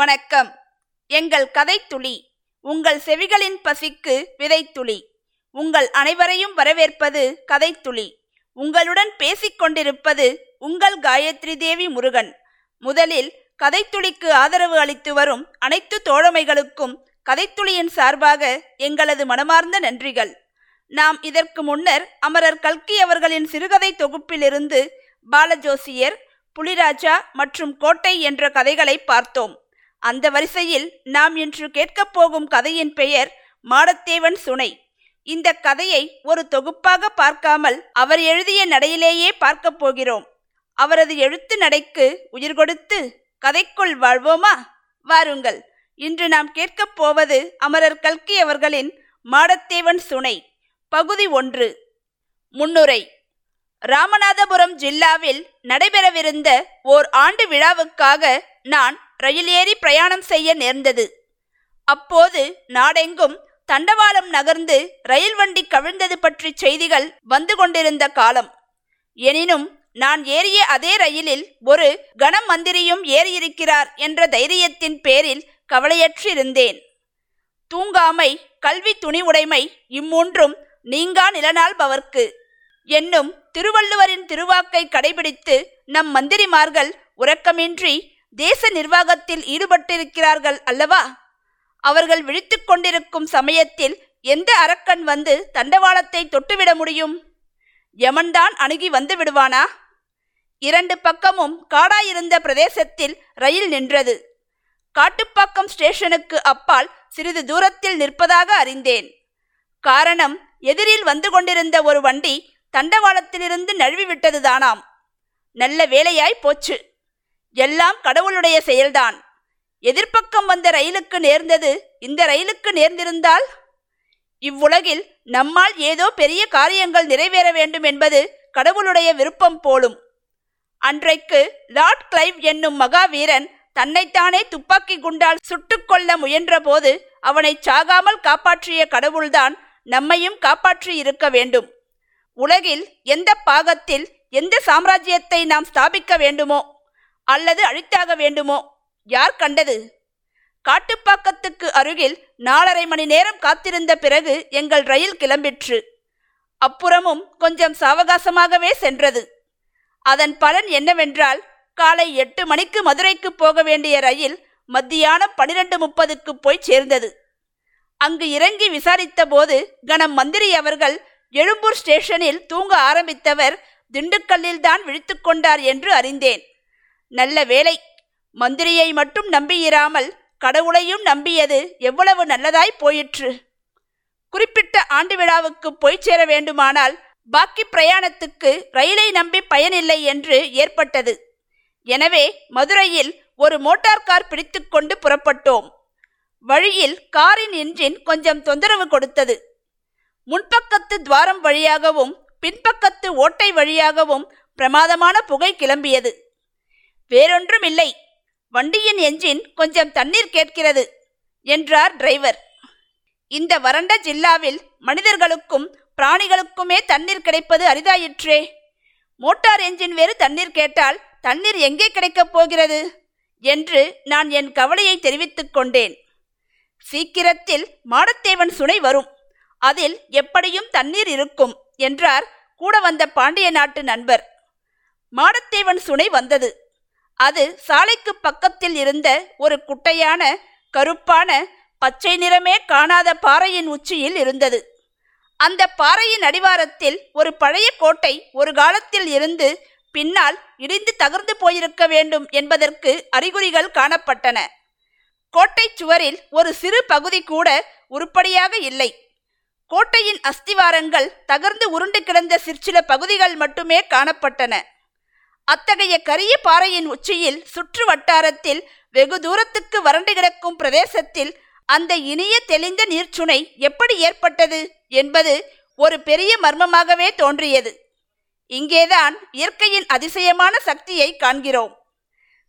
வணக்கம். எங்கள் கதைத்துளி உங்கள் செவிகளின் பசிக்கு விதைத்துளி. உங்கள் அனைவரையும் வரவேற்பது கதைத்துளி. உங்களுடன் பேசிக்கொண்டிருப்பது உங்கள் காயத்ரி தேவி முருகன். முதலில் கதைத்துளிக்கு ஆதரவு அளித்து வரும் அனைத்து தோழமைகளுக்கும் கதைத்துளியின் சார்பாக எங்களது மனமார்ந்த நன்றிகள். நாம் இதற்கு முன்னர் அமரர் கல்கி அவர்களின் சிறுகதை தொகுப்பிலிருந்து பாலஜோசியர் புலிராஜா மற்றும் கோட்டை என்ற கதைகளை பார்த்தோம். அந்த வரிசையில் நாம் இன்று கேட்கப் போகும் கதையின் பெயர் மாடத்தேவன் சுனை. இந்த கதையை ஒரு தொகுப்பாக பார்க்காமல் அவர் எழுதிய நடையிலேயே பார்க்கப் போகிறோம். அவரது எழுத்து நடைக்கு உயிர் கொடுத்து கதைக்குள் வாழ்வோமா? வாருங்கள். இன்று நாம் கேட்கப் போவது அமரர் கல்கி அவர்களின் மாடத்தேவன் சுனை பகுதி ஒன்று. முன்னுரை. ராமநாதபுரம் ஜில்லாவில் நடைபெறவிருந்த ஓர் ஆண்டு விழாவுக்காக நான் ரயில் ஏறி பிரயாணம் செய்ய நேர்ந்தது. அப்போது நாடெங்கும் தண்டவாளம் நகர்ந்து ரயில் வண்டி கவிழ்ந்தது பற்றி செய்திகள் வந்து கொண்டிருந்த காலம். எனினும் நான் ஏறிய அதே ரயிலில் ஒரு கனமந்திரியும் ஏறியிருக்கிறார் என்ற தைரியத்தின் பேரில் கவலையற்றிருந்தேன். தூங்காமை கல்வி துணிவுடைமை இம்மூன்றும் நீங்கா நிலநாள்பவர்க்கு என்னும் திருவள்ளுவரின் திருவாக்கை கடைபிடித்து நம் மந்திரிமார்கள் உறக்கமின்றி தேச நிர்வாகத்தில் ஈடுபட்டிருக்கிறார்கள் அல்லவா? அவர்கள் விழித்து கொண்டிருக்கும் சமயத்தில் எந்த அரக்கன் வந்து தண்டவாளத்தை தொட்டுவிட முடியும்? யமன்தான் அணுகி வந்து விடுவானா? இரண்டு பக்கமும் காடாயிருந்த பிரதேசத்தில் ரயில் நின்றது. காட்டுப்பாக்கம் ஸ்டேஷனுக்கு அப்பால் சிறிது தூரத்தில் நிற்பதாக அறிந்தேன். காரணம் எதிரில் வந்து கொண்டிருந்த ஒரு வண்டி தண்டவாளத்திலிருந்து நழுவி விட்டதுதானாம் நல்ல வேலையாய் போச்சு. எல்லாம் கடவுளுடைய செயல்தான். எதிர்ப்பக்கம் வந்த ரயிலுக்கு நேர்ந்தது இந்த ரயிலுக்கு நேர்ந்திருந்தால் இவ்வுலகில் நம்மால் ஏதோ பெரிய காரியங்கள் நிறைவேற வேண்டும் என்பது கடவுளுடைய விருப்பம் போலும். அன்றைக்கு லார்ட் கிளைவ் என்னும் மகாவீரன் தன்னைத்தானே துப்பாக்கி குண்டால் சுட்டுக்கொள்ள முயன்றபோது அவனை சாகாமல் காப்பாற்றிய கடவுள்தான் நம்மையும் காப்பாற்றி இருக்க வேண்டும். உலகில் எந்த பாகத்தில் எந்த சாம்ராஜ்யத்தை நாம் ஸ்தாபிக்க வேண்டுமோ அல்லது அழித்தாக வேண்டுமோ? யார் கண்டது? காட்டுப்பாக்கத்துக்கு அருகில் நாலரை மணி நேரம் காத்திருந்த பிறகு எங்கள் ரயில் கிளம்பிற்று. அப்புறமும் கொஞ்சம் சாவகாசமாகவே சென்றது. அதன் பலன் என்னவென்றால் காலை எட்டு மணிக்கு மதுரைக்கு போக வேண்டிய ரயில் மத்தியானம் பனிரெண்டு முப்பதுக்கு போய் சேர்ந்தது. அங்கு இறங்கி விசாரித்த போது கணம் மந்திரி அவர்கள் எழும்பூர் ஸ்டேஷனில் தூங்க ஆரம்பித்தவர் திண்டுக்கல்லில் தான் விழித்து கொண்டார் என்று அறிந்தேன். நல்ல வேலை மந்திரியை மட்டும் நம்பியிராமல் கடவுளையும் நம்பியது எவ்வளவு நல்லதாய் போயிற்று. குறிப்பிட்ட ஆண்டு விழாவுக்கு போய் சேர வேண்டுமானால் பாக்கி பிரயாணத்துக்கு ரயிலை நம்பி பயனில்லை என்று ஏற்பட்டது. எனவே மதுரையில் ஒரு மோட்டார் கார் பிடித்துக்கொண்டு புறப்பட்டோம். வழியில் காரின் இன்ஜின் கொஞ்சம் தொந்தரவு கொடுத்தது. முன்பக்கத்து துவாரம் வழியாகவும் பின்பக்கத்து ஓட்டை வழியாகவும் பிரமாதமான புகை கிளம்பியது. வேறொன்றும் இல்லை. வண்டியின் என்ஜின் கொஞ்சம் தண்ணீர் கேட்கிறது என்றார் டிரைவர். இந்த வறண்ட ஜில்லாவில் மனிதர்களுக்கும் பிராணிகளுக்குமே தண்ணீர் கிடைப்பது அரிதாயிற்றே. மோட்டார் என்ஜின் வேறு தண்ணீர் கேட்டால் தண்ணீர் எங்கே கிடைக்கப் போகிறது என்று நான் என் கவலையை தெரிவித்துக் கொண்டேன். சீக்கிரத்தில் மாடத்தேவன் சுனை வரும் அதில் எப்படியும் தண்ணீர் இருக்கும் என்றார் கூட வந்த பாண்டிய நாட்டு நண்பர். மாடத்தேவன் சுனை வந்தது. அது சாலைக்கு பக்கத்தில் இருந்த ஒரு குட்டையான கருப்பான பச்சை நிறமே காணாத பாறையின் உச்சியில் இருந்தது. அந்த பாறையின் அடிவாரத்தில் ஒரு பழைய கோட்டை ஒரு காலத்தில் இருந்து பின்னால் இடிந்து தகர்ந்து போயிருக்க வேண்டும் என்பதற்கு அறிகுறிகள் காணப்பட்டன. கோட்டை சுவரில் ஒரு சிறு பகுதி கூட உருப்படியாக இல்லை. கோட்டையின் அஸ்திவாரங்கள் தகர்ந்து உருண்டு கிடந்த சிற்சில பகுதிகள் மட்டுமே காணப்பட்டன. அத்தகைய கரிய பாறையின் உச்சியில் சுற்று வட்டாரத்தில் வெகு தூரத்துக்கு வறண்டு கிடக்கும் பிரதேசத்தில் அந்த இனிய தெளிந்த நீர்ச்சுனை எப்படி ஏற்பட்டது என்பது ஒரு பெரிய மர்மமாகவே தோன்றியது. இங்கேதான் இயற்கையின் அதிசயமான சக்தியை காண்கிறோம்.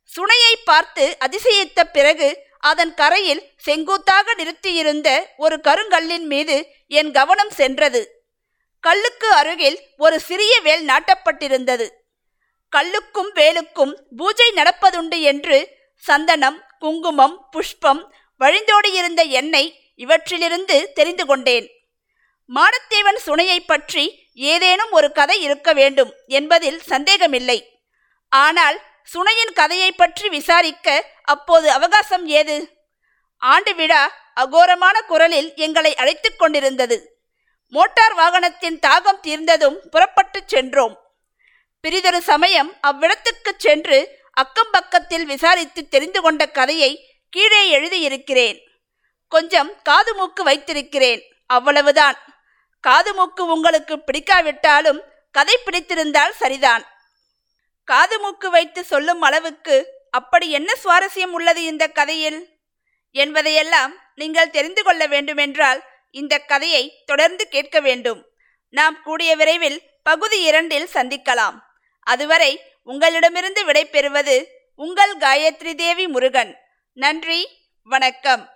சுனையை பார்த்து அதிசயித்த பிறகு அதன் கரையில் செங்குத்தாக நிறுத்தியிருந்த ஒரு கருங்கல்லின் மீது என் கவனம் சென்றது. கல்லுக்கு அருகில் ஒரு சிறிய வேல் நாட்டப்பட்டிருந்தது. கல்லுக்கும் வேலுக்கும் பூஜை நடப்பதுண்டு என்று சந்தனம் குங்குமம் புஷ்பம் வழிந்தோடியிருந்த எண்ணெய் இவற்றிலிருந்து தெரிந்து கொண்டேன். மானத்தேவன் சுனையை பற்றி ஏதேனும் ஒரு கதை இருக்க வேண்டும் என்பதில் சந்தேகமில்லை. ஆனால் சுனையின் கதையை பற்றி விசாரிக்க அப்போது அவகாசம் ஏது? ஆண்டு விழா அகோரமான குரலில் எங்களை அழைத்து கொண்டிருந்தது. மோட்டார் வாகனத்தின் தாகம் தீர்ந்ததும் புறப்பட்டுச் சென்றோம். பிரிதொரு சமயம் அவ்விடத்துக்குச் சென்று அக்கம் பக்கத்தில் விசாரித்து தெரிந்து கொண்ட கதையை கீழே எழுதியிருக்கிறேன். கொஞ்சம் காது மூக்கு வைத்திருக்கிறேன். அவ்வளவுதான். காது மூக்கு உங்களுக்கு பிடிக்காவிட்டாலும் கதை பிடித்திருந்தால் சரிதான். காது மூக்கு வைத்து சொல்லும் அளவுக்கு அப்படி என்ன சுவாரஸ்யம் உள்ளது இந்த கதையில்? என்பதையெல்லாம் நீங்கள் தெரிந்து கொள்ள வேண்டுமென்றால் இந்த கதையை தொடர்ந்து கேட்க வேண்டும். நாம் கூடிய விரைவில் பகுதி இரண்டில் சந்திக்கலாம். அதுவரை உங்களிடமிருந்து விடை பெறுவது உங்கள் காயத்ரி தேவி முருகன். நன்றி வணக்கம்.